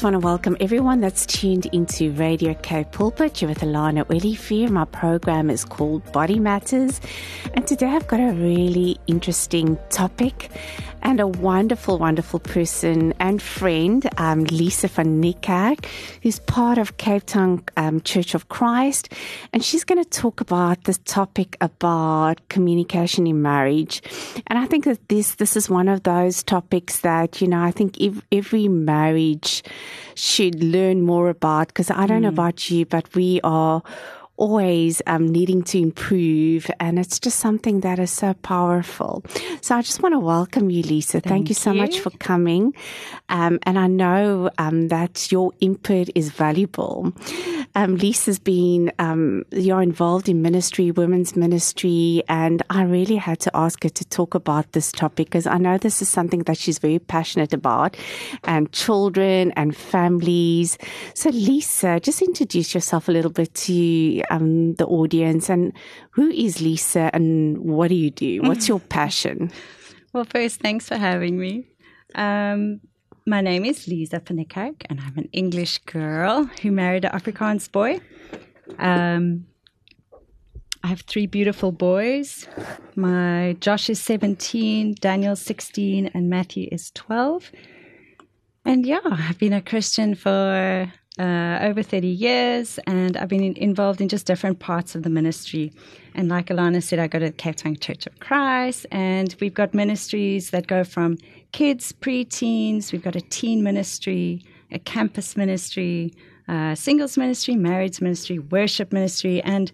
just want to welcome everyone that's tuned into Radio K Pulpit. You're with Alana Willifear. My program is called Body Matters. And today I've got a really interesting topic and a wonderful, wonderful person and friend, um, Lisa van Niekerk, who's part of Cape Town um, Church of Christ. And she's going to talk about this topic about communication in marriage. And I think that this, this is one of those topics that, you know, I think if, every marriage should learn more about, because I don't mm. know about you, but we are always um, needing to improve. And it's just something that is so powerful. So I just want to welcome you, Lisa. Thank, Thank you so you. much for coming. Um, and I know um, that your input is valuable. Um, Lisa's been, um, you're involved in ministry, women's ministry, and I really had to ask her to talk about this topic because I know this is something that she's very passionate about and children and families. So Lisa, just introduce yourself a little bit to um, the audience and who is Lisa and what do you do? What's your passion? Well, first, thanks for having me. Um, my name is Lisa van and I'm an English girl who married an Afrikaans boy. Um, I have three beautiful boys. My Josh is 17, Daniel 16, and Matthew is 12. And yeah, I've been a Christian for uh, over 30 years, and I've been in, involved in just different parts of the ministry. And like Alana said, I go to the Cape Town Church of Christ, and we've got ministries that go from kids, preteens, we've got a teen ministry, a campus ministry, singles ministry, marriage ministry, worship ministry. And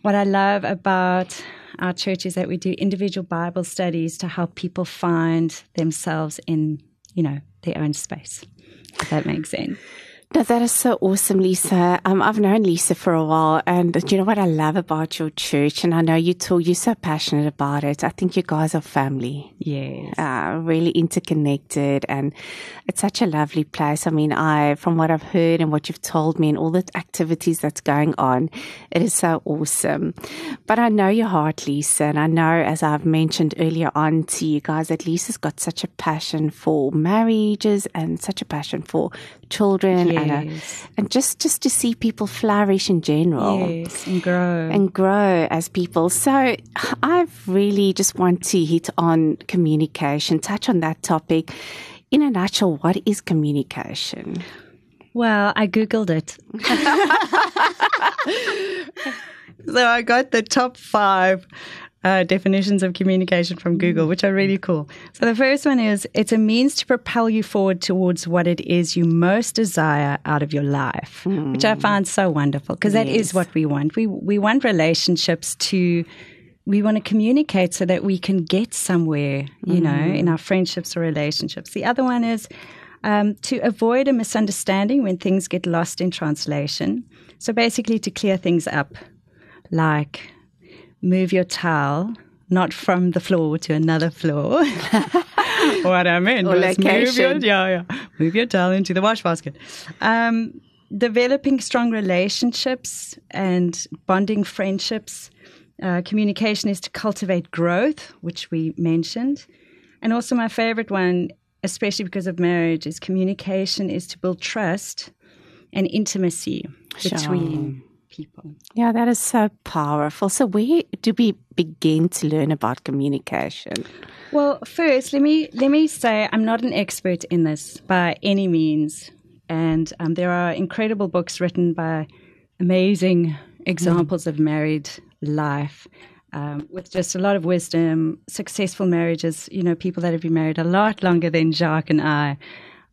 what I love about our church is that we do individual Bible studies to help people find themselves in, you know, their own space. If that makes sense. No, that is so awesome, Lisa. Um, I've known Lisa for a while, and do you know what I love about your church? And I know you talk, you're so passionate about it. I think you guys are family. Yes. Uh, really interconnected, and it's such a lovely place. I mean, I, from what I've heard and what you've told me, and all the activities that's going on, it is so awesome. But I know your heart, Lisa, and I know, as I've mentioned earlier on to you guys, that Lisa's got such a passion for marriages and such a passion for children yes. and, uh, and just just to see people flourish in general. Yes and grow. And grow as people. So i've really just want to hit on communication touch on that topic. In a nutshell what is communication? Well i googled it. So i got the top five uh, definitions of communication from Google, which are really cool. So the first one is it's a means to propel you forward towards what it is you most desire out of your life, mm. which I find so wonderful because yes. that is what we want. We we want relationships to we want to communicate so that we can get somewhere, you mm. know, in our friendships or relationships. The other one is um, to avoid a misunderstanding when things get lost in translation. So basically, to clear things up, like move your towel not from the floor to another floor. what I meant or was move your, yeah, yeah, move your towel into the wash basket. Um, developing strong relationships and bonding friendships. Uh, communication is to cultivate growth, which we mentioned. And also, my favorite one, especially because of marriage, is communication is to build trust and intimacy between people. Yeah, that is so powerful. So, where do we begin to learn about communication? Well, first, let me let me say I'm not an expert in this by any means, and um, there are incredible books written by amazing examples mm. of married life. Um, with just a lot of wisdom, successful marriages, you know, people that have been married a lot longer than Jacques and I.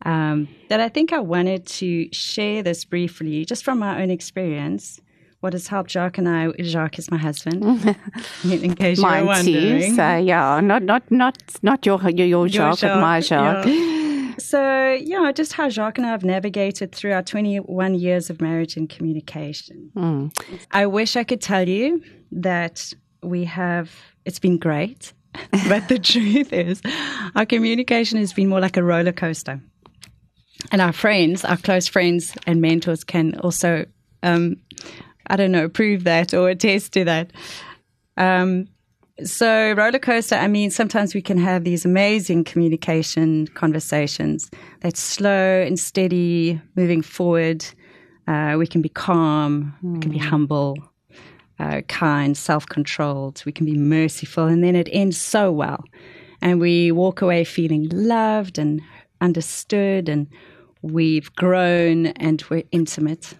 Um, that I think I wanted to share this briefly, just from my own experience, what has helped Jacques and I. Jacques is my husband, in case Mine you're wondering. Too, so yeah, not not not not your your, your Jacques, Jacques, but my Jacques. Yeah. So yeah, just how Jacques and I have navigated through our 21 years of marriage and communication. Mm. I wish I could tell you that we have. It's been great. but the truth is, our communication has been more like a roller coaster. And our friends, our close friends and mentors, can also, um, I don't know, prove that or attest to that. Um, so, roller coaster, I mean, sometimes we can have these amazing communication conversations that's slow and steady, moving forward. Uh, we can be calm, we can be humble, uh, kind, self controlled, we can be merciful, and then it ends so well. And we walk away feeling loved and understood, and we've grown and we're intimate.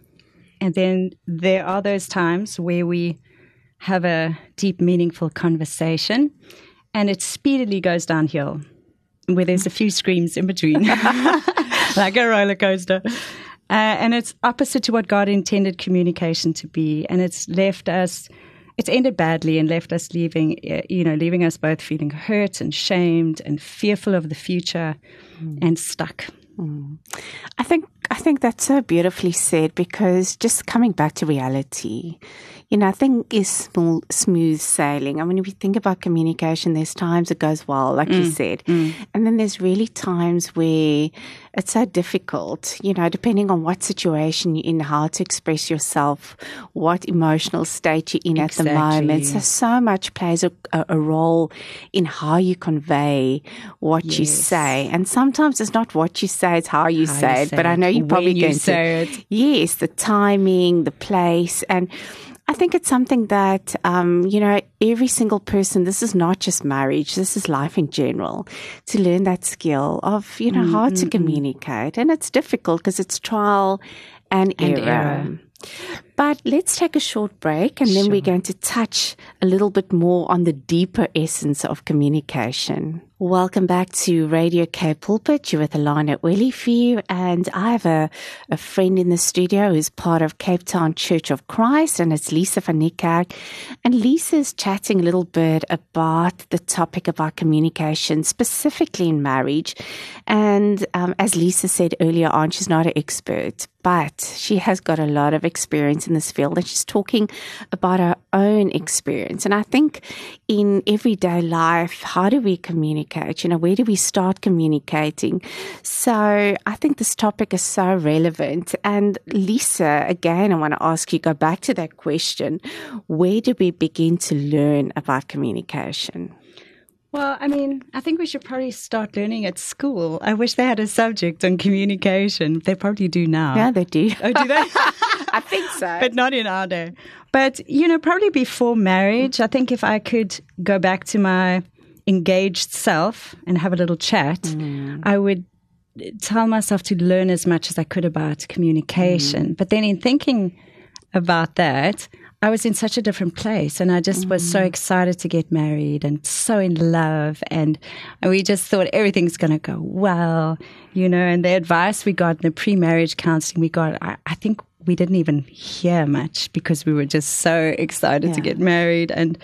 And then there are those times where we have a deep, meaningful conversation, and it speedily goes downhill, where there's a few screams in between, like a roller coaster. Uh, and it's opposite to what God intended communication to be. And it's left us, it's ended badly and left us leaving, uh, you know, leaving us both feeling hurt and shamed and fearful of the future mm. and stuck. Mm. I think I think that's so beautifully said because just coming back to reality, you know, I think is small, smooth sailing. I mean, if you think about communication, there's times it goes well, like mm. you said, mm. and then there's really times where it's so difficult, you know, depending on what situation you're in, how to express yourself, what emotional state you're in exactly. at the moment. So, so much plays a, a role in how you convey what yes. you say. And sometimes it's not what you say, it's how you how say you it. Say but I know you're probably you going say to, it. Yes, the timing, the place. And I think it's something that, um, you know, every single person, this is not just marriage, this is life in general, to learn that skill of, you know, mm-hmm. how to mm, mm. communicate. And it's difficult because it's trial and, and error. error. But let's take a short break and then sure. we're going to touch a little bit more on the deeper essence of communication. Welcome back to Radio K Pulpit. You're with Alana Wellyfew, and I have a, a friend in the studio who's part of Cape Town Church of Christ, and it's Lisa van Niekerk. And Lisa's chatting a little bit about the topic about communication, specifically in marriage. And um, as Lisa said earlier on, she's not an expert, but she has got a lot of experience in this field, and she's talking about her own experience. And I think in everyday life, how do we communicate? communicate? You know, where do we start communicating? So I think this topic is so relevant. And Lisa, again, I want to ask you, go back to that question. Where do we begin to learn about communication? Well, I mean, I think we should probably start learning at school. I wish they had a subject on communication. They probably do now. Yeah, they do. Oh, do they? I think so. But not in our day. But, you know, probably before marriage, I think if I could go back to my engaged self and have a little chat, mm. I would tell myself to learn as much as I could about communication. Mm. But then in thinking about that, I was in such a different place and I just mm. was so mm. excited to get married and so in love and, and we just thought everything's going to go well, you know, and the advice we got in the pre-marriage counseling we got, I, I think we didn't even hear much because we were just so excited yeah. to get married and,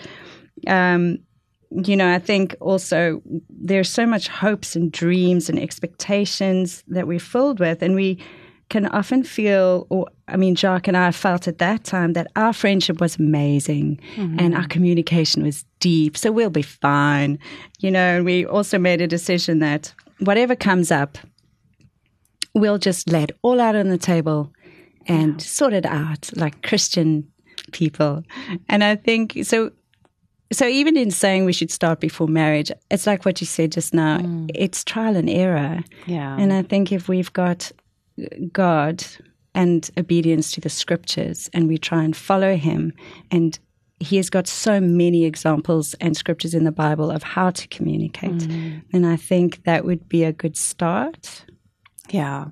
um, you know, I think also there's so much hopes and dreams and expectations that we're filled with, and we can often feel, or I mean, Jacques and I felt at that time that our friendship was amazing mm-hmm. and our communication was deep, so we'll be fine, you know. And we also made a decision that whatever comes up, we'll just lay it all out on the table and yeah. sort it out like Christian people. And I think so so even in saying we should start before marriage, it's like what you said just now. Mm. It's trial and error. Yeah. And I think if we've got God and obedience to the scriptures and we try and follow him and he has got so many examples and scriptures in the Bible of how to communicate. Mm. And I think that would be a good start. Yeah.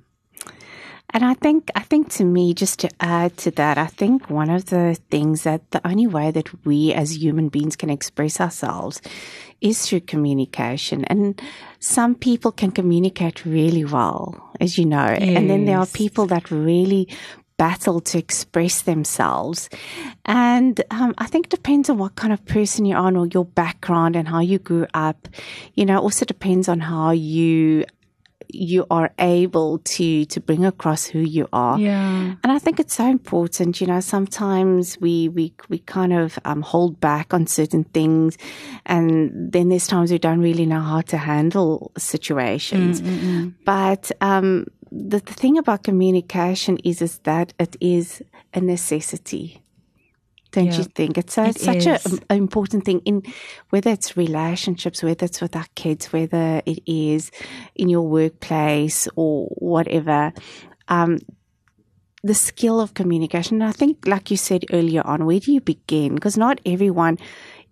And I think, I think to me, just to add to that, I think one of the things that the only way that we as human beings can express ourselves is through communication. And some people can communicate really well, as you know. Yes. And then there are people that really battle to express themselves. And um, I think it depends on what kind of person you are or your background and how you grew up. You know, it also depends on how you you are able to to bring across who you are. Yeah. And I think it's so important. You know, sometimes we we we kind of um, hold back on certain things, and then there's times we don't really know how to handle situations. Mm, But um, the, the thing about communication is is that it is a necessity. Don't Yeah. you think it's, It such a, an important thing in whether it's relationships, whether it's with our kids, whether it is in your workplace or whatever. Um, the skill of communication. And I think, like you said earlier on, where do you begin? Because not everyone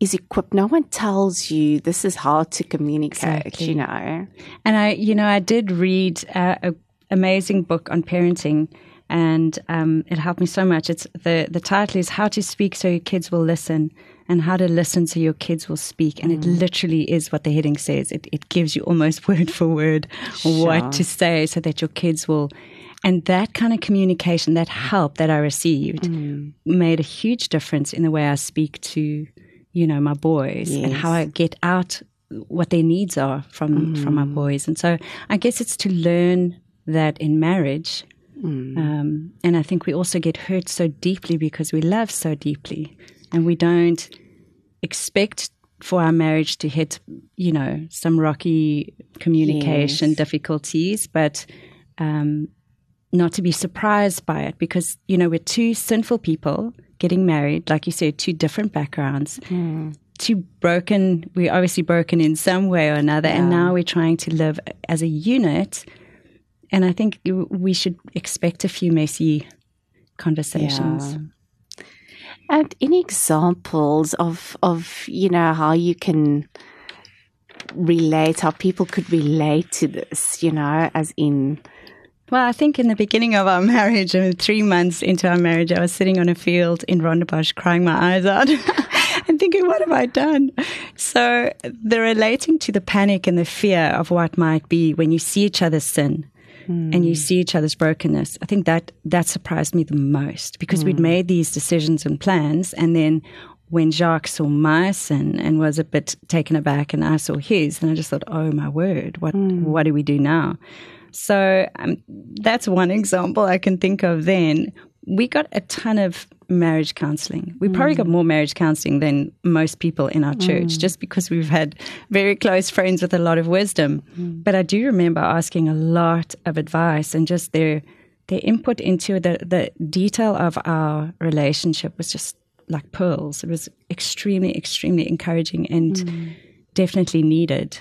is equipped. No one tells you this is how to communicate. Exactly. You know. And I, you know, I did read uh, a amazing book on parenting, and um, it helped me so much. It's the the title is "How to Speak So Your Kids Will Listen." And how to listen so your kids will speak. And it mm. literally is what the heading says. It, it gives you almost word for word Sure. what to say so that your kids will. And that kind of communication, that help that I received, mm. made a huge difference in the way I speak to, you know, my boys and how I get out what their needs are from from my mm-hmm. boys. And so I guess it's to learn that in marriage. Um, and I think we also get hurt so deeply because we love so deeply, and we don't expect for our marriage to hit, you know, some rocky communication Yes. difficulties, but um, not to be surprised by it because, you know, we're two sinful people getting married, like you said, two different backgrounds, two broken, we're obviously broken in some way or another, and now we're trying to live as a unit. And I think we should expect a few messy conversations. Yeah. And any examples of of you know how you can relate, how people could relate to this, you know, as in Well, I think in the beginning of our marriage, I mean, three months into our marriage, I was sitting on a field in Rondebosch crying my eyes out and thinking, what have I done? So the relating to the panic and the fear of what might be when you see each other's sin and you hmm. see each other's brokenness, I think that that surprised me the most because we'd hmm. made these decisions and plans. And then when Jacques saw my sin and was a bit taken aback and I saw his, and I just thought, oh my word, what, hmm. what do we do now? So um, that's one example I can think of then. We got a ton of marriage counseling. We probably got mm. more marriage counseling than most people in our church mm. just because we've had very close friends with a lot of wisdom. Mm. But I do remember asking a lot of advice and just their their input into the, the detail of our relationship was just like pearls. It was extremely, extremely encouraging and definitely needed.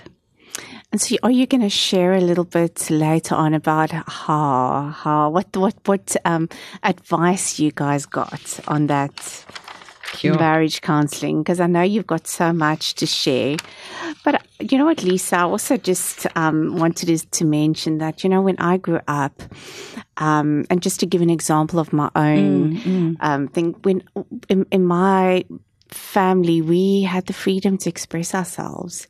And so, are you going to share a little bit later on about how, how, what, what, what um, advice you guys got on that Sure. marriage counseling? Because I know you've got so much to share. But you know what, Lisa? I also just um, wanted to, to mention that you know when I grew up, um, and just to give an example of my own um, thing, when in, in my family we had the freedom to express ourselves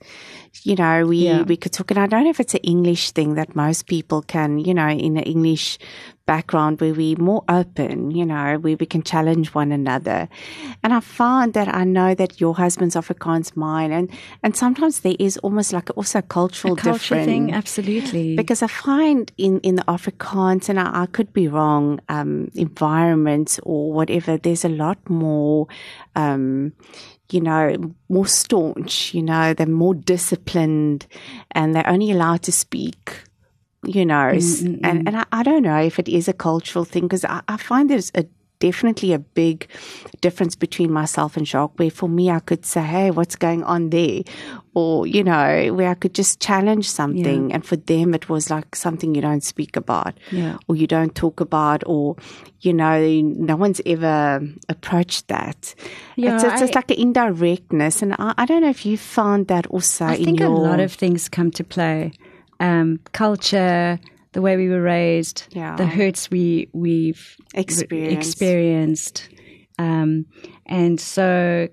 you know we Yeah. we could talk and i don't know if it's an english thing that most people can you know in an english background where we're more open you know where we can challenge one another and i find that i know that your husband's afrikaans mine and and sometimes there is almost like also a cultural Culture difference thing, absolutely. because I find in, in the Afrikaans, and I, I could be wrong, um, environments or whatever, there's a lot more, um, you know, more staunch, you know, they're more disciplined and they're only allowed to speak, you know, mm, s- mm, and, mm. and I, I don't know if it is a cultural thing because I, I find there's a definitely a big difference between myself and Jacques where for me I could say, Hey, what's going on there? Or, you know, where I could just challenge something and for them it was like something you don't speak about Yeah. or you don't talk about or, you know, no one's ever approached that. Yeah, it's, it's, I- like an indirectness and I, I don't know if you found that also I in think your a lot of things come to play. Um, culture, the way we were raised, Yeah. the hurts we we've Experienced. experienced. Um, and so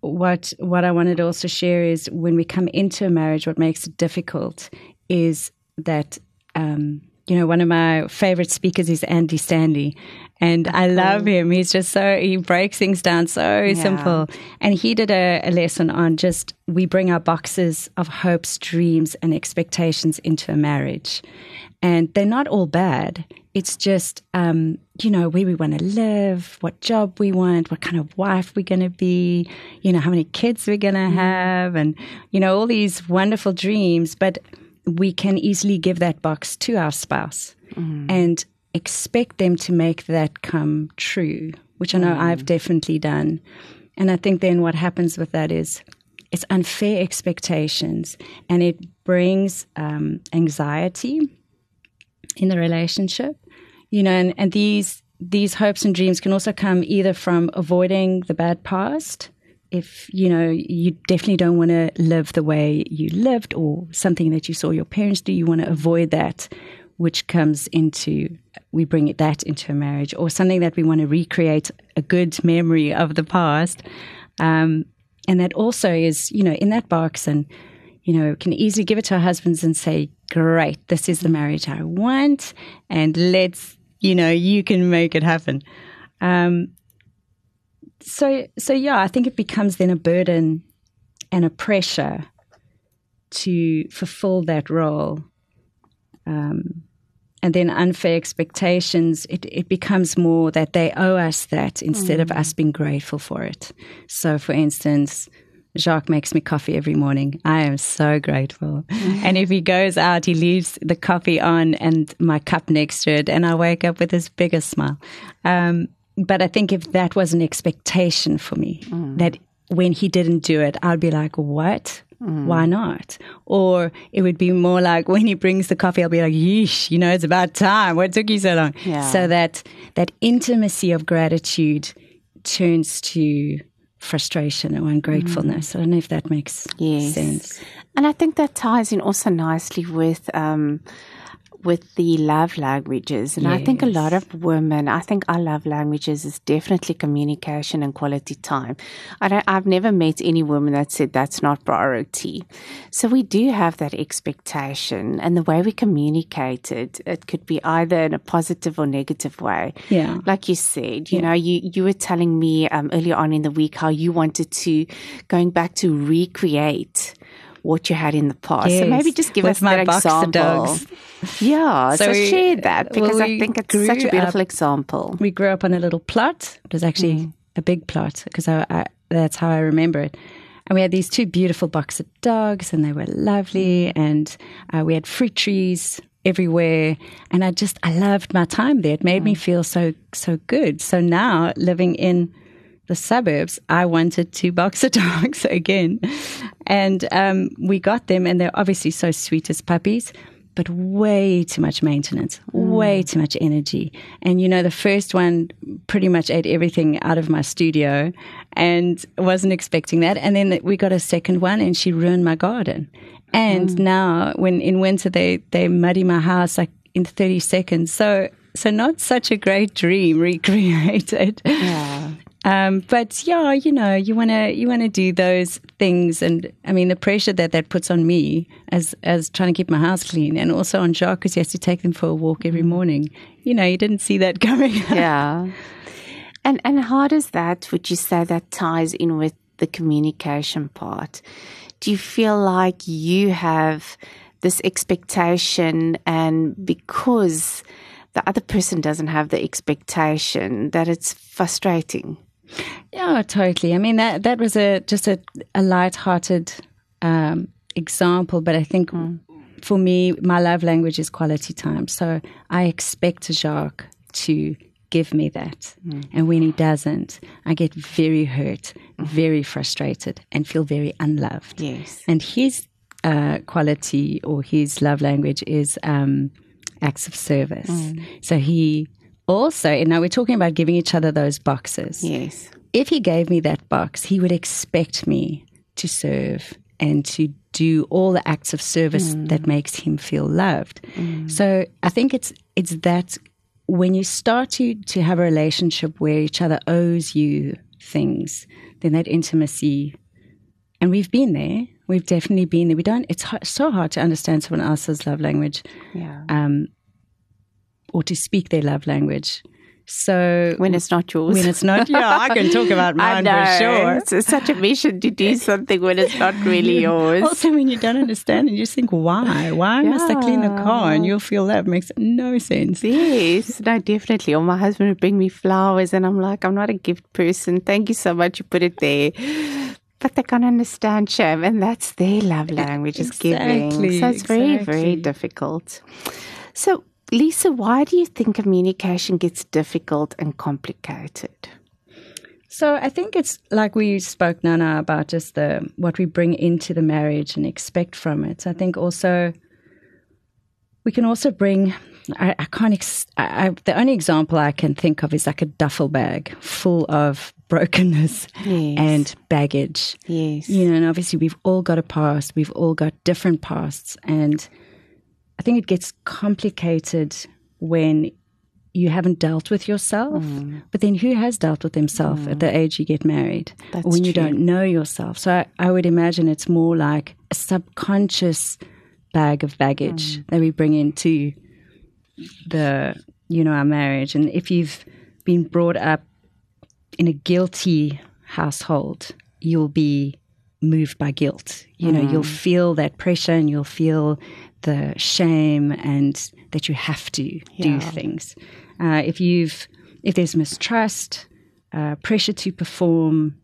what what I wanted to also share is when we come into a marriage, what makes it difficult is that um, you know, one of my favorite speakers is Andy Stanley. And I love him. He's just so, he breaks things down so Yeah. simple. And he did a, a lesson on just we bring our boxes of hopes, dreams, and expectations into a marriage. And they're not all bad. It's just, um, you know, where we want to live, what job we want, what kind of wife we're going to be, you know, how many kids we're going to have, and, you know, all these wonderful dreams. But we can easily give that box to our spouse and expect them to make that come true, which I know I've definitely done. And I think then what happens with that is it's unfair expectations and it brings um, anxiety in the relationship you know and, and these these hopes and dreams can also come either from avoiding the bad past if you know you definitely don't want to live the way you lived or something that you saw your parents do you want to avoid that which comes into we bring it that into a marriage or something that we want to recreate a good memory of the past um, and that also is you know in that box and you know, can easily give it to our husbands and say, Great, this is the marriage I want, and let's, you know, you can make it happen. Um, so, so yeah, I think it becomes then a burden and a pressure to fulfill that role. Um, and then unfair expectations, it, it becomes more that they owe us that instead of us being grateful for it. So, for instance, Jacques makes me coffee every morning. I am so grateful. And if he goes out, he leaves the coffee on and my cup next to it, and I wake up with this biggest smile. Um, but I think if that was an expectation for me, mm. that when he didn't do it, I'd be like, what? Mm. Why not? Or it would be more like when he brings the coffee, I'll be like, yeesh, you know, it's about time. What took you so long? Yeah. So that that intimacy of gratitude turns to frustration or ungratefulness. Mm. I don't know if that makes Yes. sense. And I think that ties in also nicely with um, with the love languages. And I think a lot of women, I think our love languages is definitely communication and quality time. I don't, I've never met any woman that said that's not priority. So we do have that expectation, and the way we communicate it, it could be either in a positive or negative way. Yeah. Like you said, you know, you, you were telling me um, earlier on in the week how you wanted to, going back to recreate what you had in the past. So maybe just give us my that example. dogs. Yeah, so, So we- share that well, because I think it's such a beautiful up- example. We grew up on a little plot. It was actually mm. a big plot because I, I, that's how I remember it. And we had these two beautiful boxer dogs, and they were lovely. Mm. And uh, we had fruit trees everywhere, and I just I loved my time there. It made me mm. feel so so good. So now living in the suburbs, I wanted two boxer dogs again, and um, we got them, and they're obviously so sweet as puppies but way too much maintenance, way too much energy. And you know, the first one pretty much ate everything out of my studio and wasn't expecting that. And then we got a second one and she ruined my garden. And now when in winter they, they muddy my house like in 30 seconds. So, so not such a great dream recreated. Yeah. Um, but yeah, you know, you want to you want to do those things, and I mean the pressure that that puts on me as as trying to keep my house clean, and also on Jacques because he has to take them for a walk every morning. You know, you didn't see that coming. Yeah. And and how does that would you say that ties in with the communication part? Do you feel like you have this expectation and because the other person doesn't have the expectation that it's frustrating? Yeah, totally. I mean that that was a just a, a light-hearted um, example, but I think for me, my love language is quality time. So I expect Jacques to give me that, and when he doesn't, I get very hurt, very frustrated, and feel very unloved. Yes. And his uh, quality or his love language is um, acts of service. So he also, and now we're talking about giving each other those boxes Yes. if he gave me that box, he would expect me to serve and to do all the acts of service that makes him feel loved. So I think it's it's that when you start to to have a relationship where each other owes you things, then that intimacy, and we've been there. We've definitely been there. We don't. It's hard, so hard to understand someone else's love language Yeah. um, or to speak their love language. So when it's not yours, when it's not, yeah, I can talk about mine for sure. It's, it's such a mission to do something when it's not really yours. Also, when you don't understand and you think, why? Why yeah. must I clean the car? And you'll feel that makes no sense. Yes, no, definitely. Or my husband would bring me flowers, and I'm like, I'm not a gift person. Thank you so much. You put it there but they can't understand shame, and that's their love language is exactly, giving. So it's exactly. very, very difficult. So, Lisa, why do you think communication gets difficult and complicated? So I think it's like we spoke, Nana, about just the what we bring into the marriage and expect from it. I think also we can also bring. I, I can't. Ex, I, I, the only example I can think of is like a duffel bag full of brokenness yes. and baggage. Yes. You know, and obviously we've all got a past, we've all got different pasts. And I think it gets complicated when you haven't dealt with yourself. Mm. But then who has dealt with themselves mm. at the age you get married? That's when you true. don't know yourself. So I, I, would imagine it's more like a subconscious bag of baggage mm. that we bring into the, you know, our marriage. And if you've been brought up in a guilty household, you'll be moved by guilt. You know, mm. you'll feel that pressure and you'll feel the shame and that you have to yeah. do things. Uh, if you've if there's mistrust, uh, pressure to perform,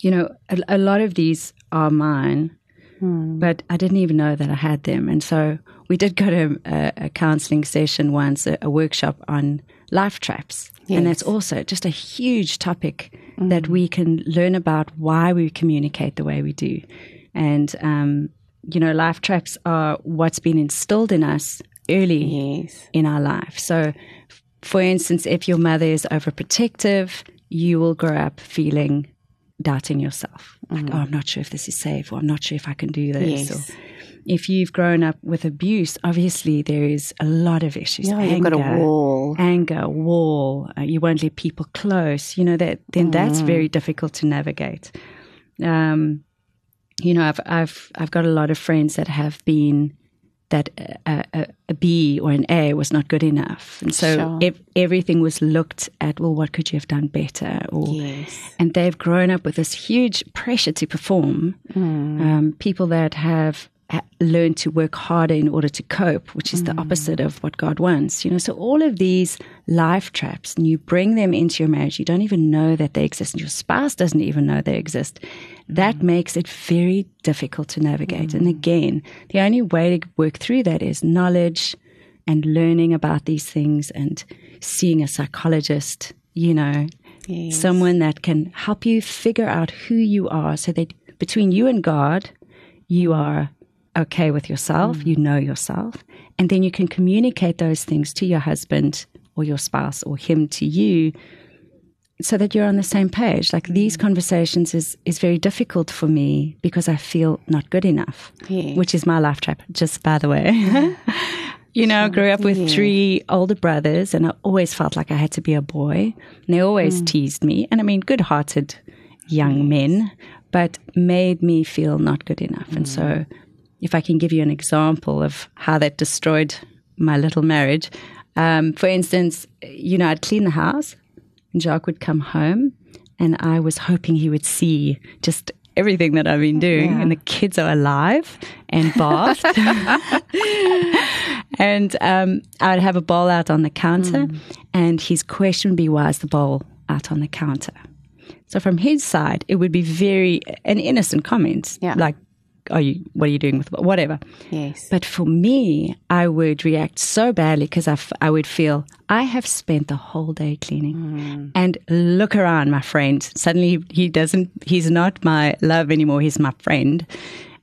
you know, a, a lot of these are mine, mm. but I didn't even know that I had them. And so we did go to a, a counseling session once, a, a workshop on life traps. Yes. And that's also just a huge topic Mm. that we can learn about why we communicate the way we do. And, um, you know, life traps are what's been instilled in us early Yes. in our life. So, for instance, if your mother is overprotective, you will grow up feeling doubting yourself. Like, oh, I'm not sure if this is safe, or I'm not sure if I can do this. Yes. Or if you've grown up with abuse, obviously there is a lot of issues. Yeah, you've got a Anger, wall. Anger, wall. Uh, you won't let people close. You know that. Then that's Mm. very difficult to navigate. Um, you know, I've I've I've got a lot of friends that have been that a, a, a B or an A was not good enough, and so Sure. ev- everything was looked at. Well, what could you have done better? Or Yes. and they've grown up with this huge pressure to perform. Hmm. Um, people that have ha- learned to work harder in order to cope, which is the hmm. opposite of what God wants. You know, so all of these life traps, and you bring them into your marriage. You don't even know that they exist, and your spouse doesn't even know they exist. That mm. makes it very difficult to navigate. And mm. again, the only way to work through that is knowledge and learning about these things and seeing a psychologist. You know, Yes. someone that can help you figure out who you are so that between you and God, you are okay with yourself, you mm. know yourself, and then you can communicate those things to your husband or your spouse or him to you so that you're on the same page. Like these mm. conversations is is very difficult for me because I feel not good enough, which is my life trap, just by the way. you know, I grew up with Yeah. three older brothers and I always felt like I had to be a boy. And they always mm. teased me. And I mean, good hearted young men, but made me feel not good enough. And so, mm. if I can give you an example of how that destroyed my little marriage, um, for instance, you know, I'd clean the house Jacques would come home and I was hoping he would see just everything that I've been doing Yeah. and the kids are alive and bathed. and um, I'd have a bowl out on the counter and his question would be, why is the bowl out on the counter? So from his side, it would be very an innocent comment, Yeah. like, "Are you? What are you doing with the whatever? Yes. But for me, I would react so badly because I, f- I would feel I have spent the whole day cleaning. Mm. And look around, my friend. Suddenly he doesn't, he's not my love anymore. He's my friend.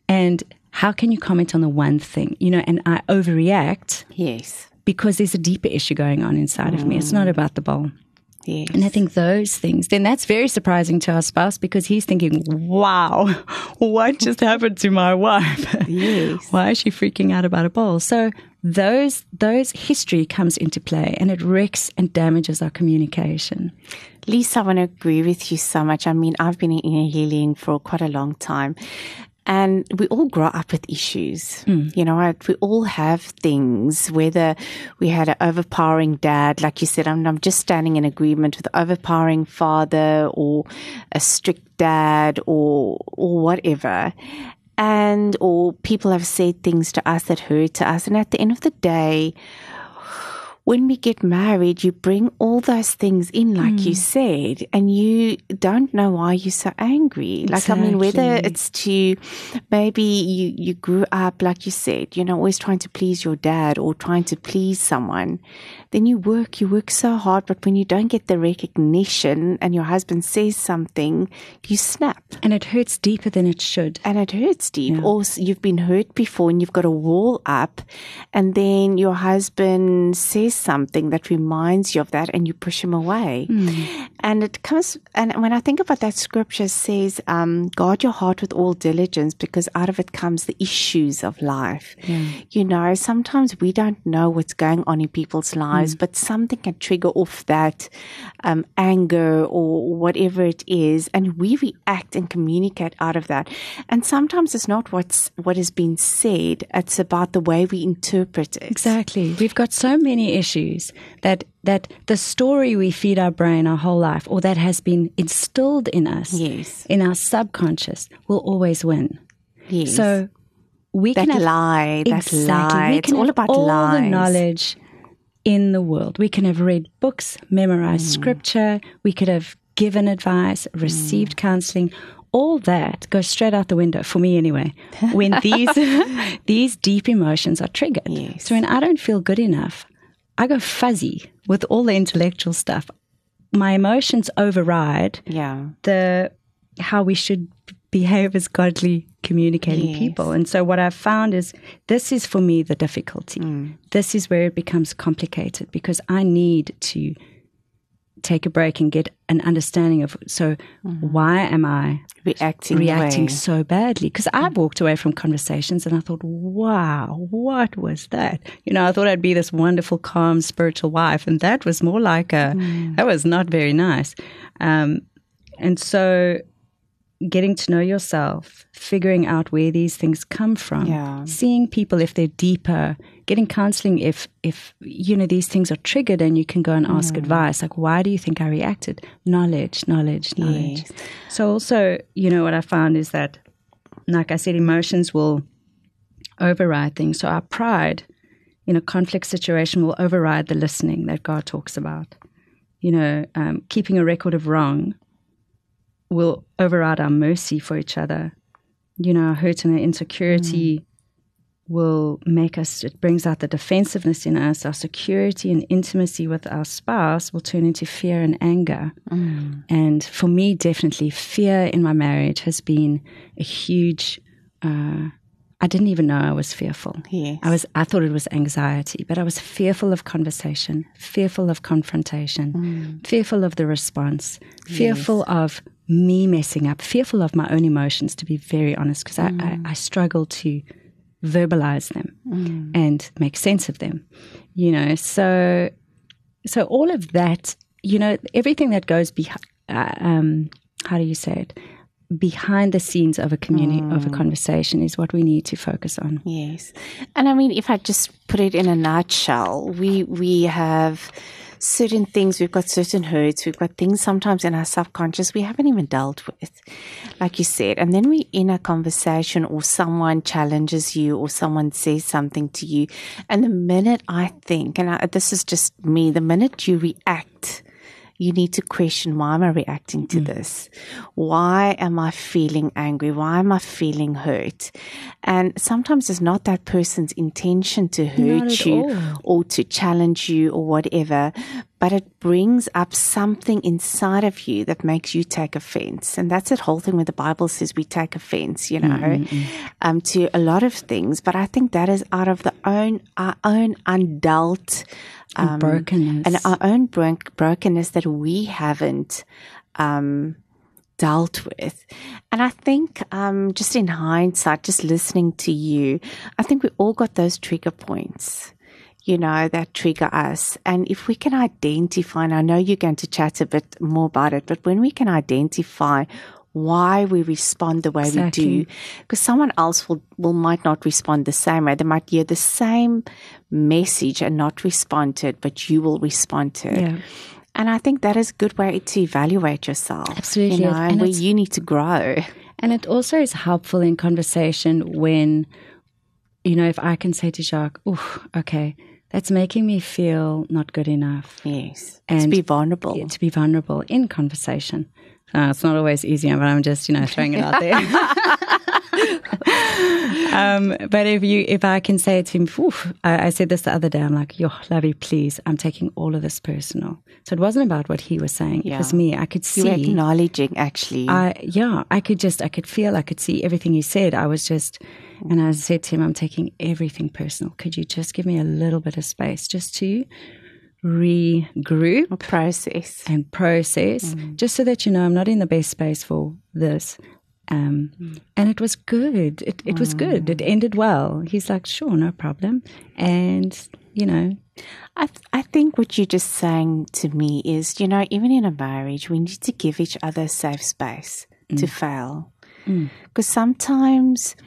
And how can you comment on the one thing? You know, and I overreact yes. because there's a deeper issue going on inside of me. It's not mm. about the bowl. Yes. And I think those things, then that's very surprising to our spouse because he's thinking, wow, what just happened to my wife? Yes. Why is she freaking out about a bowl? So those, those history comes into play and it wrecks and damages our communication. Lisa, I want to agree with you so much. I mean, I've been in healing for quite a long time. And we all grow up with issues. Hmm. You know, we all have things, whether we had an overpowering dad, like you said, I'm, I'm just standing in agreement with overpowering father or a strict dad or, or whatever. And, or people have said things to us that hurt to us. And at the end of the day, when we get married, you bring all those things in, like Mm. you said, and you don't know why you're so angry. Like, I mean, whether it's to maybe you, you grew up, like you said, you know, always trying to please your dad or trying to please someone, then you work, you work so hard, but when you don't get the recognition and your husband says something, you snap And it hurts deeper than it should. and it hurts deep. Or you've been hurt before and you've got a wall up, and then your husband says something that reminds you of that, and you push him away. And it comes. And when I think about that scripture, it says, um, "Guard your heart with all diligence, because out of it comes the issues of life." You know, sometimes we don't know what's going on in people's lives, but something can trigger off that um, anger or whatever it is, and we react and communicate out of that. And sometimes it's not what's what has been said; it's about the way we interpret it. Exactly. We've got so many issues that that the story we feed our brain our whole life or that has been instilled in us Yes. in our subconscious will always win. Yes. So we that can have lie, that exactly. lie. We It's all about all lies. the knowledge in the world. We can have read books, memorized Mm. scripture. We could have given advice, received counseling. All that goes straight out the window for me, anyway. When these these deep emotions are triggered. Yes. So when I don't feel good enough, I go fuzzy with all the intellectual stuff. My emotions override Yeah. the how we should behave as godly communicating Yes. people. And so what I've found is this is for me the difficulty. Mm. This is where it becomes complicated because I need to take a break and get an understanding of so mm-hmm. why am I Reacting. reacting so badly because I've walked away from conversations and I thought, wow, what was that? You know, I thought I'd be this wonderful, calm, spiritual wife, and that was more like a, mm. that was not very nice. Um, and so getting to know yourself, figuring out where these things come from, Yeah. seeing people if they're deeper, getting counseling if if you know these things are triggered and you can go and ask advice like why do you think I reacted? Knowledge, knowledge, knowledge. Yes. So also, you know what I found is that like I said emotions will override things. So our pride in a conflict situation will override the listening that God talks about. You know, um, keeping a record of wrong will override our mercy for each other. You know, our hurt and our insecurity will make us, it brings out the defensiveness in us. Our security and intimacy with our spouse will turn into fear and anger. And for me, definitely, fear in my marriage has been a huge. Uh, I didn't even know I was fearful. Yes. I was. I thought it was anxiety, but I was fearful of conversation, fearful of confrontation, fearful of the response, fearful of me messing up, fearful of my own emotions. To be very honest, because I, I, I struggle to verbalize them and make sense of them. You know, so so all of that, you know, everything that goes behind, uh, um, how do you say it? Behind the scenes of a community, of a mm. conversation is what we need to focus on. Yes. And I mean, if I just put it in a nutshell, we, we have certain things, we've got certain hurts, we've got things sometimes in our subconscious we haven't even dealt with, like you said. And then we in a conversation or someone challenges you or someone says something to you. And the minute I think, and I, this is just me, the minute you react, you need to question why am I reacting to hmm. this? Why am I feeling angry? Why am I feeling hurt? And sometimes it's not that person's intention to hurt you all. or to challenge you or whatever, but it brings up something inside of you that makes you take offense. And that's the whole thing where the Bible says we take offense, you know, um, to a lot of things. But I think that is out of the own, our own undealt, um, brokenness. and our own bro- brokenness that we haven't um, dealt with. And I think, um, just in hindsight, just listening to you, I think we all got those trigger points. You know, that trigger us. And if we can identify, and I know you're going to chat a bit more about it, but when we can identify why we respond the way Exactly. we do. Because someone else will, will might not respond the same way. They might hear the same message and not respond to it, but you will respond to it. Yeah. And I think that is a good way to evaluate yourself. Absolutely. You know, And and where you need to grow. And it also is helpful in conversation when, you know, if I can say to Jacques, oh, okay, that's making me feel not good enough. Yes. And to be vulnerable. To be vulnerable in conversation. Uh, it's not always easy, but I'm just, you know, throwing it out there. um, but if you, if I can say to him, I, I said this the other day, I'm like, yo, Lovey, please, I'm taking all of this personal. So it wasn't about what he was saying. It was me. I could you see. acknowledging actually. I yeah, I could just I could feel, I could see everything he said. I was just and I said to him, I'm taking everything personal. Could you just give me a little bit of space just to regroup process. and process, mm. just so that you know I'm not in the best space for this. Um, mm. and it was good. It, it was good. It ended well. He's like, sure, no problem. And, you know, I, th- I think what you're just saying to me is, you know, even in a marriage, we need to give each other a safe space to mm. fail. Because sometimes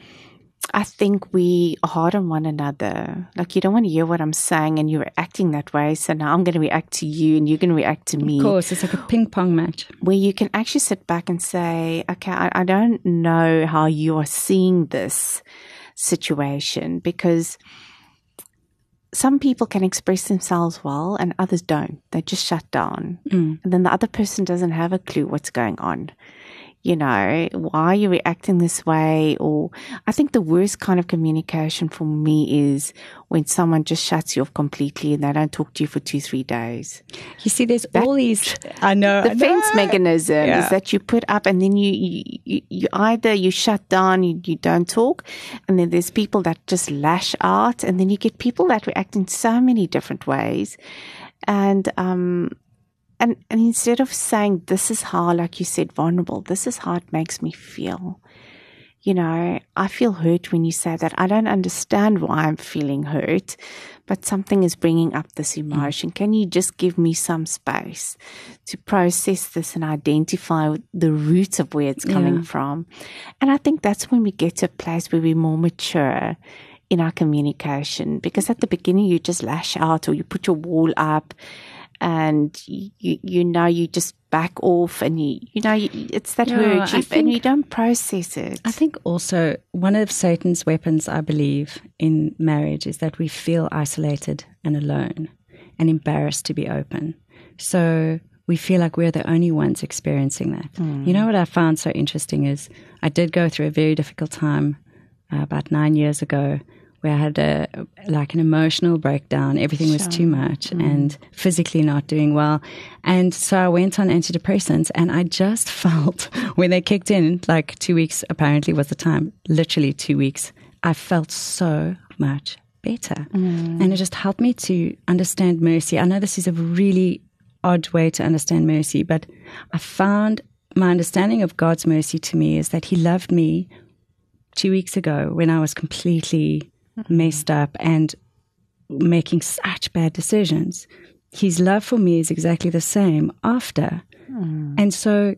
I think we are hard on one another. Like, you don't want to hear what I'm saying and you're acting that way. So now I'm going to react to you and you're going to react to me. of course, it's like a ping pong match. Where you can actually sit back and say, okay, I, I don't know how you are seeing this situation because some people can express themselves well and others don't. They just shut down. Mm. And then the other person doesn't have a clue what's going on. You know, why are you reacting this way? Or I think the worst kind of communication for me is when someone just shuts you off completely and they don't talk to you for two, three days. You see, there's all these. I know. Defense know. mechanism Yeah. is that you put up and then you, you, you, you either you shut down, you, you don't talk, and then there's people that just lash out, and then you get people that react in so many different ways. And, um, and, and instead of saying, this is how, like you said, vulnerable, this is how it makes me feel. You know, I feel hurt when you say that. I don't understand why I'm feeling hurt, but something is bringing up this mm. emotion. Can you just give me some space to process this and identify the root of where it's coming Yeah. from? And I think that's when we get to a place where we're more mature in our communication because at the beginning you just lash out or you put your wall up and you, you know you just back off and you you know you, it's that I you, and you don't process it I think also one of Satan's weapons, I believe, in marriage is that we feel isolated and alone and embarrassed to be open. So we feel like we're the only ones experiencing that. You know what I found so interesting is I did go through a very difficult time uh, about nine years ago where I had a like an emotional breakdown. Everything was too much mm. and physically not doing well. And so I went on antidepressants and I just felt when they kicked in, like two weeks apparently was the time, literally two weeks, I felt so much better. Mm. And it just helped me to understand mercy. I know this is a really odd way to understand mercy, but I found my understanding of God's mercy to me is that He loved me two weeks ago when I was completely messed up and making such bad decisions. His love for me is exactly the same after. Hmm. And so,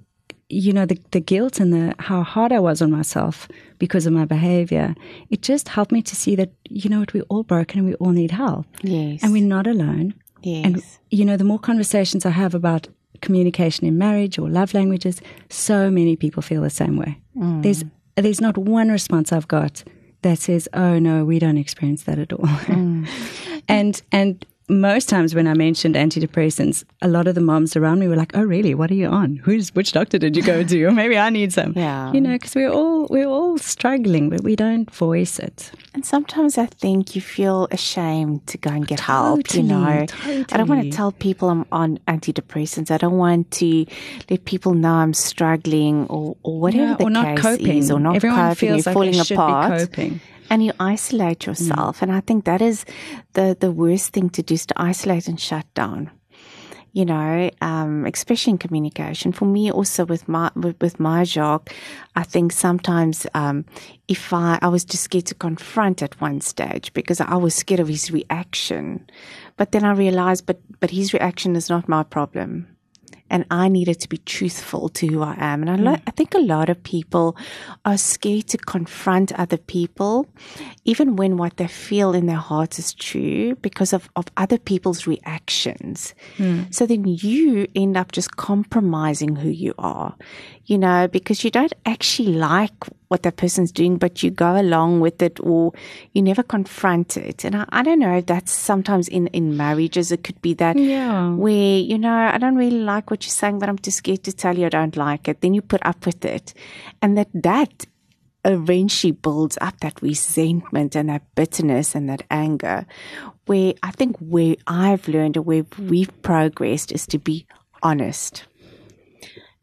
you know, the, the guilt and the how hard I was on myself because of my behavior, it just helped me to see that, you know what, we're all broken and we all need help. yes And we're not alone. yes And, you know, the more conversations I have about communication in marriage or love languages, so many people feel the same way. Hmm. There's, there's not one response I've got that says, oh, no, we don't experience that at all. Mm. and, and, most times when I mentioned antidepressants, a lot of the moms around me were like, "Oh, really? What are you on? Who's which doctor did you go to? Or maybe I need some." Yeah. you know, because we're all we're all struggling, but we don't voice it. And sometimes I think you feel ashamed to go and get help, you know. Totally, I don't want to tell people I'm on antidepressants. I don't want to let people know I'm struggling or, or whatever Yeah, the or not case coping. is or not Everyone coping, feels like falling they should be apart. coping. And you isolate yourself. And I think that is the, the worst thing to do is to isolate and shut down. You know, um, especially in communication. For me, also with my with, with my Jacques, I think sometimes um, if I I was just scared to confront at one stage because I was scared of his reaction, but then I realized, but but his reaction is not my problem and I needed to be truthful to who I am. And I, mm. lo- I think a lot of people are scared to confront other people, even when what they feel in their hearts is true because of, of other people's reactions. Mm. So then you end up just compromising who you are, you know, because you don't actually like what that person's doing, but you go along with it or you never confront it. And I, I don't know if that's sometimes in, in marriages, it could be that Yeah. where, you know, I don't really like what you're saying, but I'm too scared to tell you I don't like it. Then you put up with it. And that, that eventually builds up that resentment and that bitterness and that anger. Where I think where I've learned or where we've progressed is to be honest.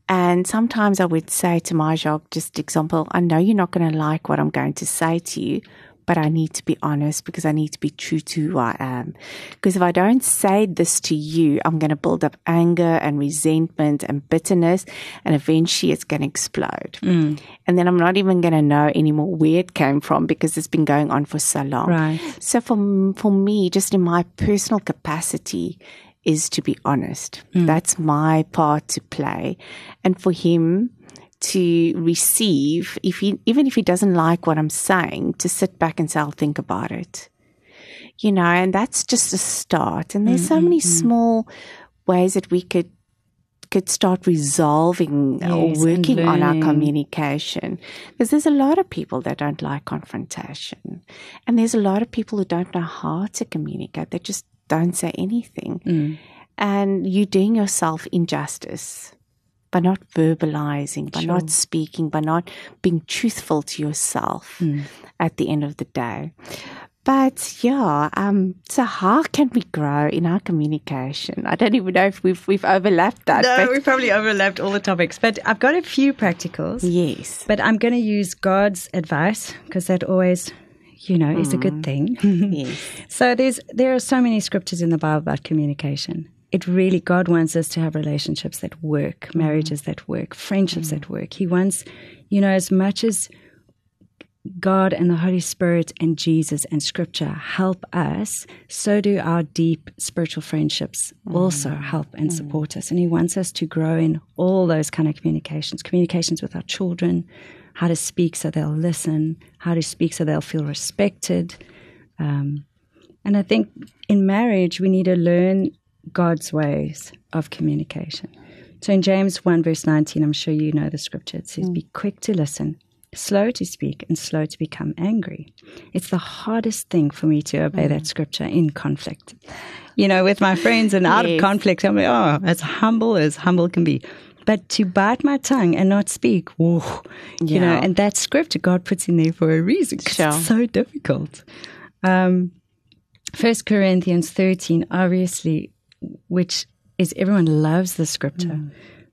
And sometimes I would say to my Jacques, just example, I know you're not going to like what I'm going to say to you, but I need to be honest because I need to be true to who I am. Because if I don't say this to you, I'm going to build up anger and resentment and bitterness, and eventually it's going to explode. Mm. And then I'm not even going to know anymore where it came from because it's been going on for so long. Right. So for for me, just in my personal capacity, is to be honest. Hmm. That's my part to play, and for him to receive, if he even if he doesn't like what I'm saying, to sit back and say, "I'll think about it." You know, and that's just a start. And there's so mm-hmm, many mm-hmm. small ways that we could could start resolving Yes, or working on our communication. Because there's a lot of people that don't like confrontation. And there's a lot of people who don't know how to communicate. They just don't say anything Mm. and you're doing yourself injustice by not verbalizing by not speaking by not being truthful to yourself Mm. at the end of the day but yeah, um, so how can we grow in our communication? I don't even know if we've we've overlapped that. No, but we probably overlapped all the topics, but I've got a few practicals. yes, But I'm going to use God's advice because that always, you know, is a good mm. thing. yes, so there's there are so many scriptures in the Bible about communication. It really God wants us to have relationships that work, mm. marriages that work, friendships that mm. work. He wants, you know, as much as God and the Holy Spirit and Jesus and Scripture help us, so do our deep spiritual friendships also help and support us. And He wants us to grow in all those kind of communications communications with our children, how to speak so they'll listen, how to speak so they'll feel respected. Um, and I think in marriage, we need to learn God's ways of communication. So in James 1, verse 19, I'm sure you know the scripture. It says, Be quick to listen, slow to speak, and slow to become angry. It's the hardest thing for me to obey that scripture in conflict. You know, with my friends and out of conflict, I'm like, oh, as humble as humble can be. But to bite my tongue and not speak, whoa, you know, and that scripture God puts in there for a reason Sure. it's so difficult. Um, First Corinthians 13, obviously, which is everyone loves the scripture.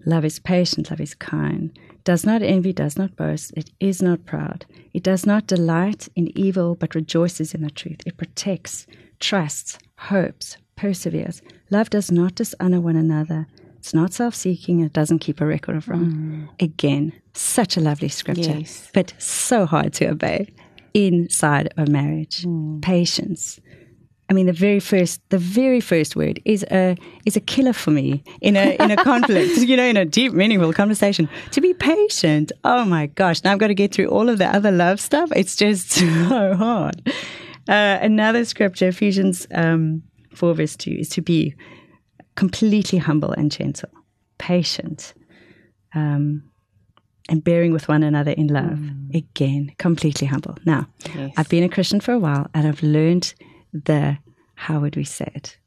Love is patient, love is kind, does not envy, does not boast, it is not proud. It does not delight in evil, but rejoices in the truth. It protects, trusts, hopes, perseveres. Love does not dishonor one another. It's not self seeking, it doesn't keep a record of wrong. Again, such a lovely scripture, Yes. but so hard to obey inside a marriage. Patience. I mean, the very first, the very first word is a is a killer for me in a in a conflict. You know, in a deep, meaningful conversation. To be patient. Oh my gosh! Now I've got to get through all of the other love stuff. It's just so hard. Uh, another scripture, Ephesians um, four verse two, is to be completely humble and gentle, patient, um, and bearing with one another in love. Again, completely humble. Now, Yes. I've been a Christian for a while, and I've learned the how would we say it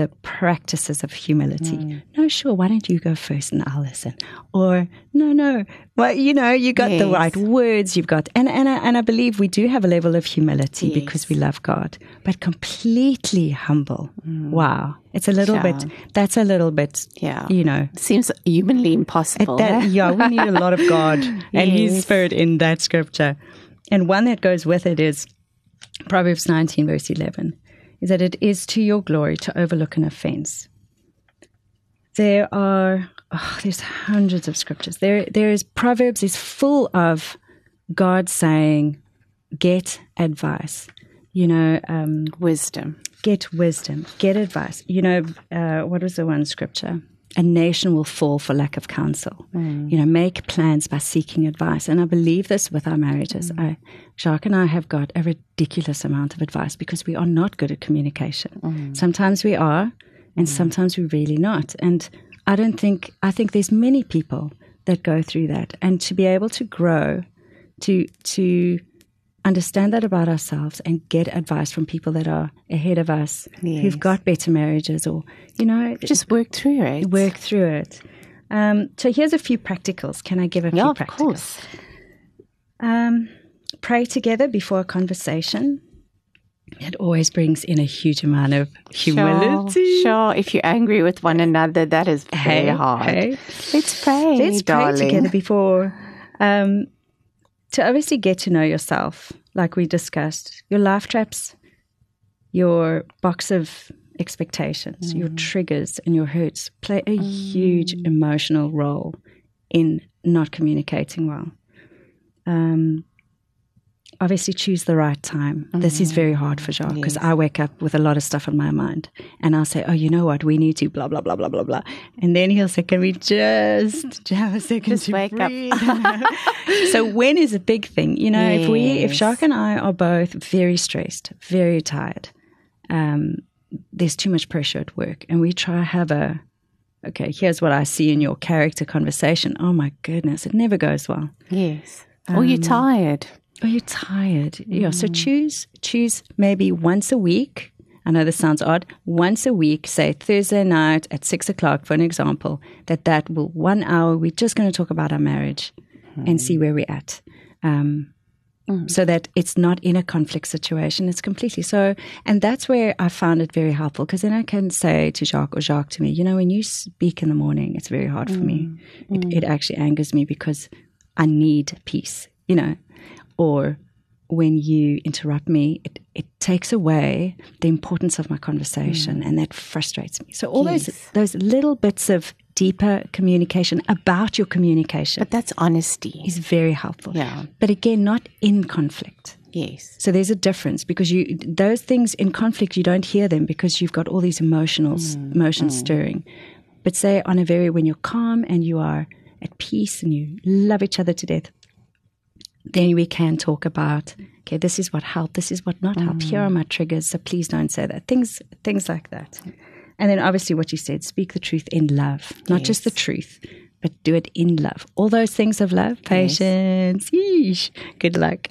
the practices of humility. Mm. No sure why don't you go first and i'll listen? Or no no well you know you got the right words you've got and and I, and I believe we do have a level of humility because we love god but completely humble. Mm. Wow it's a little Yeah. bit that's a little bit Yeah. you know. Seems humanly impossible. that, yeah, we need a lot of God and His Spirit in that scripture. And one that goes with it is Proverbs 19, verse 11, is that it is to your glory to overlook an offense. There are, oh, there's hundreds of scriptures. There, there is, Proverbs is full of God saying, get advice. You know, um, Wisdom. get wisdom, get advice. You know, uh, what was the one scripture? A nation will fall for lack of counsel. Mm. You know, make plans by seeking advice. And I believe this with our marriages. Mm. I, Jacques and I have got a ridiculous amount of advice because we are not good at communication. Mm. Sometimes we are, and sometimes we're really not. And I don't think, I think there's many people that go through that. And to be able to grow, to, to, understand that about ourselves and get advice from people that are ahead of us Yes. who've got better marriages or you know Just work through it. work through it um, so here's a few practicals can i give a few Yeah, of practicals course. um, pray together before a conversation it always brings in a huge amount of humility Sure, sure. If you're angry with one another, that is very Hey, hard. hey. Let's pray. let's darling. pray together before um, to obviously get to know yourself like we discussed your life traps your box of expectations your triggers and your hurts play a huge emotional role in not communicating well. Um, obviously choose the right time this is very hard for Jacques because i wake up with a lot of stuff on my mind and i'll say oh you know what we need to blah blah blah blah blah blah and then he'll say can we just have a second Just to wake up. so when is a big thing you know if we if Yes. Jacques and i are both very stressed very tired um, there's too much pressure at work and we try to have a okay here's what i see in your character conversation oh my goodness it never goes well Yes. or you're tired. Oh, you're tired. Yeah. So mm. choose choose maybe once a week. I know this sounds odd. Once a week, say Thursday night at six o'clock, for an example. That that will one hour. We're just going to talk about our marriage and see hmm. where we're at. Um, mm. So that it's not in a conflict situation. It's completely so. And that's where I found it very helpful because then I can say to Jacques or Jacques to me, you know, when you speak in the morning, it's very hard for me. It, mm. it actually angers me because I need peace, you know or when you interrupt me, it, it takes away the importance of my conversation mm. and that frustrates me. So all those those little bits of deeper communication about your communication But that's honesty. is very helpful. Yeah. But again, not in conflict. Yes. So there's a difference because you those things in conflict you don't hear them because you've got all these emotional mm. emotions mm. stirring. But say on a very when you're calm and you are at peace and you love each other to death, then we can talk about okay, this is what helped, this is what not helped. Mm. Here are my triggers, so please don't say that. Things things like that. And then obviously what you said, speak the truth in love. Not just the truth, but do it in love. All those things of love, patience, yeesh, good luck.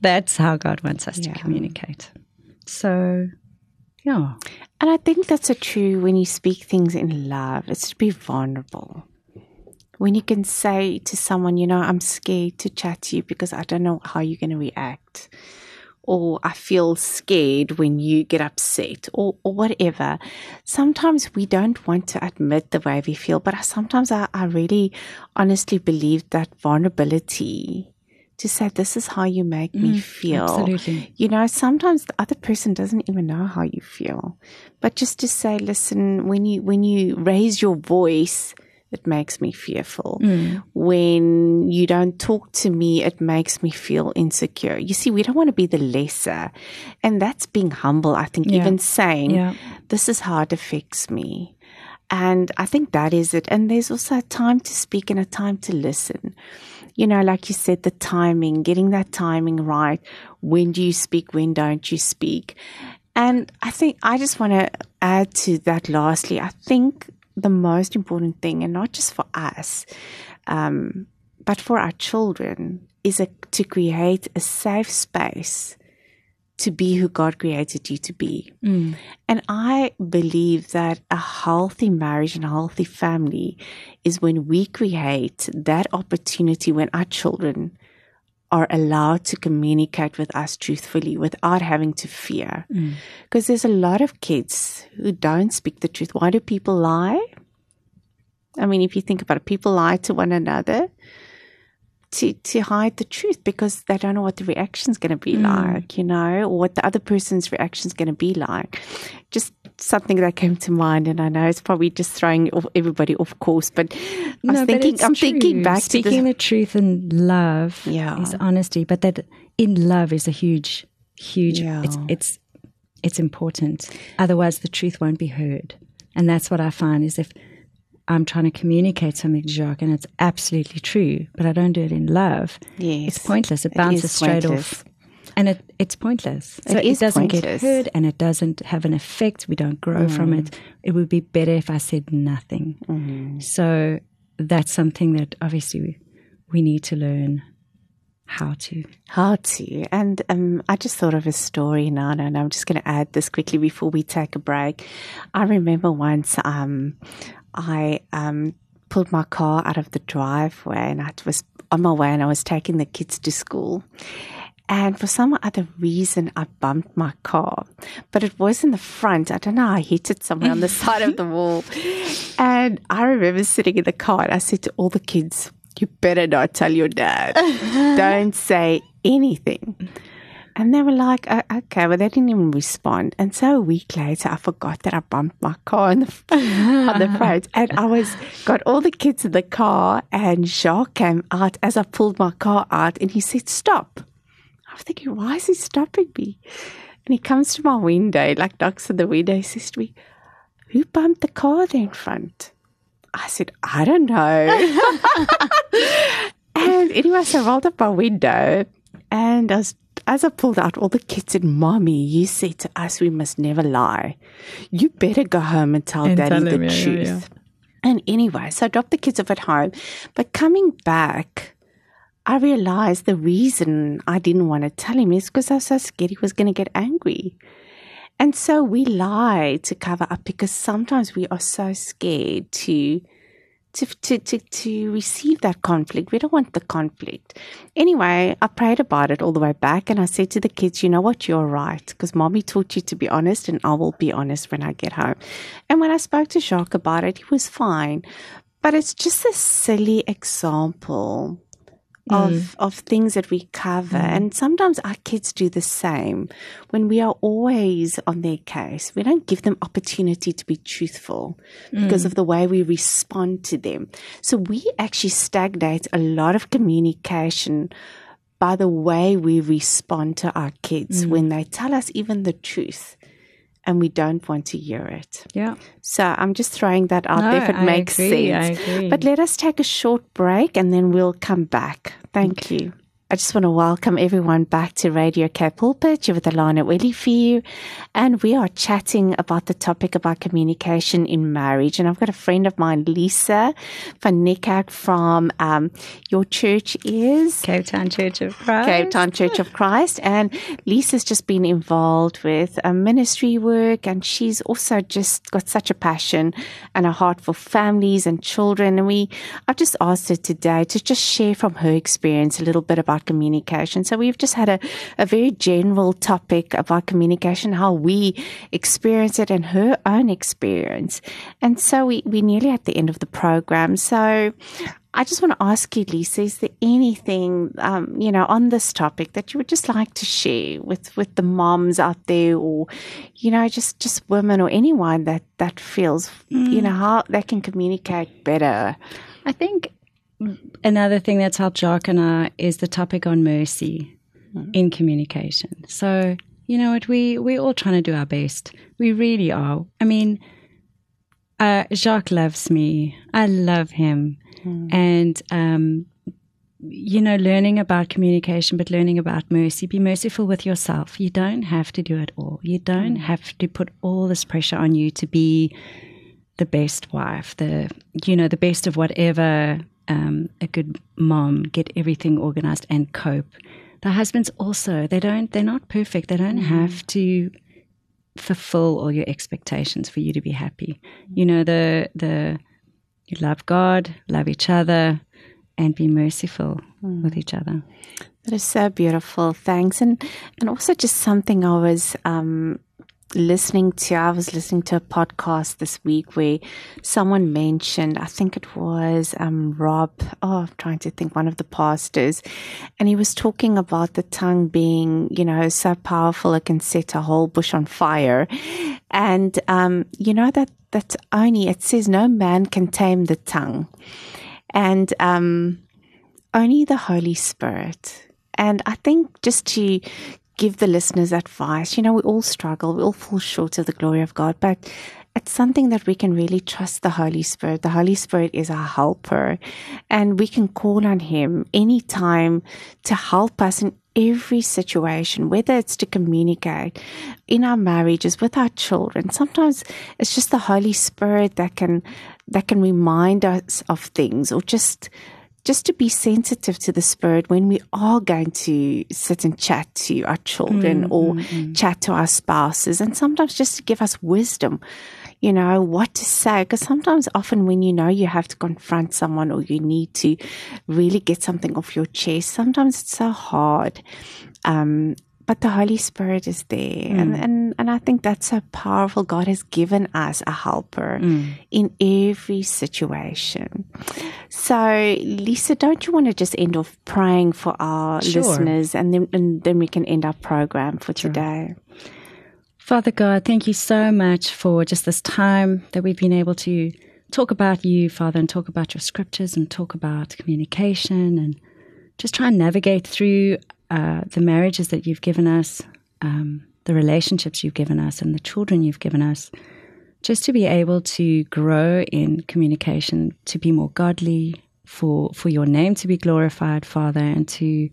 That's how God wants us Yeah. to communicate. So yeah. And I think that's so true when you speak things in love. It's to be vulnerable. When you can say to someone, you know, I'm scared to chat to you because I don't know how you're going to react. Or I feel scared when you get upset or, or whatever. Sometimes we don't want to admit the way we feel, but I, sometimes I, I really honestly believe that vulnerability to say, this is how you make me mm, feel. absolutely. You know, sometimes the other person doesn't even know how you feel. But just to say, listen, when you when you raise your voice, it makes me fearful. Mm. When you don't talk to me, it makes me feel insecure. You see, we don't want to be the lesser. And that's being humble, I think, Yeah. even saying, Yeah. this is how it affects me. And I think that is it. And there's also a time to speak and a time to listen. You know, like you said, the timing, getting that timing right. When do you speak? When don't you speak? And I think I just want to add to that lastly. I think the most important thing, and not just for us, um, but for our children, is a, to create a safe space to be who God created you to be. And I believe that a healthy marriage and a healthy family is when we create that opportunity when our children are allowed to communicate with us truthfully without having to fear. Mm. Because there's a lot of kids who don't speak the truth. Why do people lie? I mean, if you think about it, people lie to one another to to hide the truth because they don't know what the reaction's going to be mm. like, you know, or what the other person's reaction's going to be like. Just something that came to mind, and I know it's probably just throwing everybody off course, but I was No, thinking, I'm thinking true. back Speaking the truth in love Yeah. is honesty, but that in love is a huge, huge. Yeah. It's it's it's important. Otherwise, the truth won't be heard, and that's what I find is if I'm trying to communicate something to Jacques and it's absolutely true, but I don't do it in love, Yes. it's pointless. It It bounces is straight pointless. off. And it, it's pointless. So It it, doesn't pointless. get heard and it doesn't have an effect. We don't grow from it. It would be better if I said nothing. So that's something that obviously we, we need to learn how to. How to. And um, I just thought of a story now, and I'm just going to add this quickly before we take a break. I remember once um, I um, pulled my car out of the driveway and I was on my way and I was taking the kids to school. And for some other reason, I bumped my car, but it was in the front. I don't know. I hit it somewhere on the side of the wall. And I remember sitting in the car and I said to all the kids, You better not tell your dad. Don't say anything. And they were like, "Oh, okay, but they didn't even respond. And so a week later, I forgot that I bumped my car on the, on the front. And I was, got all the kids in the car and Jacques came out as I pulled my car out and he said, stop. I was thinking, why is he stopping me? And he comes to my window, like knocks on the window, he says to me, who bumped the car there in front? I said, I don't know. and anyway, so I rolled up my window and as, as I pulled out, all the kids said, Mommy, you said to us we must never lie. You better go home and tell And Daddy tell the him, yeah, yeah, truth. yeah. And anyway, so I dropped the kids off at home. But coming back, I realized the reason I didn't want to tell him is because I was so scared he was going to get angry. And so we lie to cover up because sometimes we are so scared to to, to, to, to receive that conflict. We don't want the conflict. Anyway, I prayed about it all the way back and I said to the kids, you know what, you're right because mommy taught you to be honest and I will be honest when I get home. And when I spoke to Jacques about it, he was fine. But it's just a silly example of mm. of things that we cover. Mm. And sometimes our kids do the same. When we are always on their case we don't give them opportunity to be truthful because mm. of the way we respond to them. So we actually stagnate a lot of communication by the way we respond to our kids when they tell us even the truth and we don't want to hear it Yeah. so I'm just throwing that out No, there if it I makes agree, sense. But let us take a short break and then we'll come back. Thank you. I just want to welcome everyone back to Radio K Pulpit. You're with Alana Willifew, and we are chatting about the topic about communication in marriage. And I've got a friend of mine, Lisa Van from um, your church is Cape Town Church of Christ. Cape Town Church of Christ. And Lisa's just been involved with uh, ministry work, and she's also just got such a passion and a heart for families and children. And we, I've just asked her today to just share from her experience a little bit about communication. So we've just had a, a very general topic about communication, how we experience it, and her own experience. And so we, we're nearly at the end of the program. So I just want to ask you, Lisa, is there anything, um, you know, on this topic that you would just like to share with, with the moms out there or, you know, just, just women or anyone that, that feels, you know, how they can communicate better? I think another thing that's helped Jacques and I is the topic on mercy in communication. So, you know what, we, we're all trying to do our best. We really are. I mean, uh, Jacques loves me. I love him. And, um, you know, learning about communication, but learning about mercy. Be merciful with yourself. You don't have to do it all. You don't have to put all this pressure on you to be the best wife, the you know, the best of whatever, um, a good mom, get everything organized and cope. The husbands also, they don't they're not perfect. They don't have to fulfill all your expectations for you to be happy. You know, the the you love God, love each other, and be merciful with each other. That is so beautiful. Thanks. And, and also just something I was, um, listening to, I was listening to a podcast this week where someone mentioned, I think it was um, Rob, oh, I'm trying to think, one of the pastors, and he was talking about the tongue being, you know, so powerful it can set a whole bush on fire. And, um, you know, that, that only, it says no man can tame the tongue. And, um, only the Holy Spirit. And I think just to give the listeners advice, you know, we all struggle, we all fall short of the glory of God, but it's something that we can really trust the Holy Spirit. The Holy Spirit is our helper, and we can call on Him anytime to help us in every situation, whether it's to communicate in our marriages with our children. Sometimes it's just the Holy Spirit that can that can remind us of things or just just to be sensitive to the spirit when we are going to sit and chat to our children mm, or mm, mm. chat to our spouses and sometimes just to give us wisdom you know, what to say. Because sometimes, often, when you know you have to confront someone or you need to really get something off your chest, sometimes it's so hard. Um, but the Holy Spirit is there. Mm. And, and, and I think that's so powerful. God has given us a helper mm. in every situation. So, Lisa, don't you want to just end off praying for our sure. listeners and then, and then we can end our program for sure. today? Father God, thank you so much for just this time that we've been able to talk about you, Father, and talk about your scriptures and talk about communication and just try and navigate through uh, the marriages that you've given us, um, the relationships you've given us, and the children you've given us, just to be able to grow in communication, to be more godly, for for your name to be glorified, Father, and to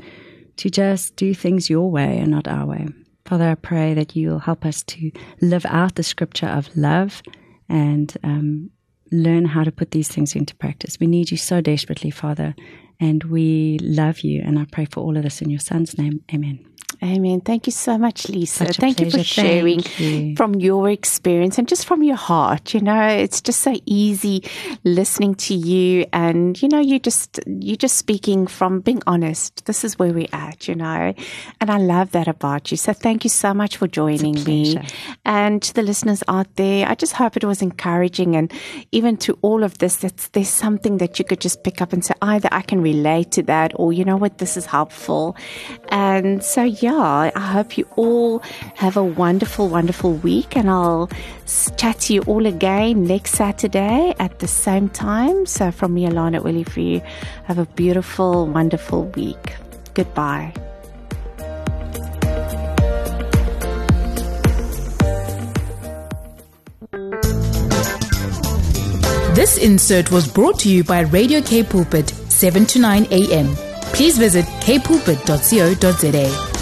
to just do things your way and not our way. Father, I pray that you'll help us to live out the scripture of love and um, learn how to put these things into practice. We need you so desperately, Father, and we love you. And I pray for all of this in your Son's name. Amen. Amen. Thank you so much, Lisa. Thank pleasure. you for sharing you. from your experience and just from your heart. You know, it's just so easy listening to you and, you know, you just, you're just speaking from being honest. This is where we're at, you know, and I love that about you. So thank you so much for joining me and to the listeners out there. I just hope it was encouraging and even to all of this, that there's something that you could just pick up and say, either I can relate to that or, you know what, this is helpful. And so, yeah, I hope you all have a wonderful, wonderful week, and I'll chat to you all again next Saturday at the same time. So, from me, Alana Willie, for you, have a beautiful, wonderful week. Goodbye. This insert was brought to you by Radio K Pulpit, 7 to 9 a.m. Please visit kpulpit.co.za.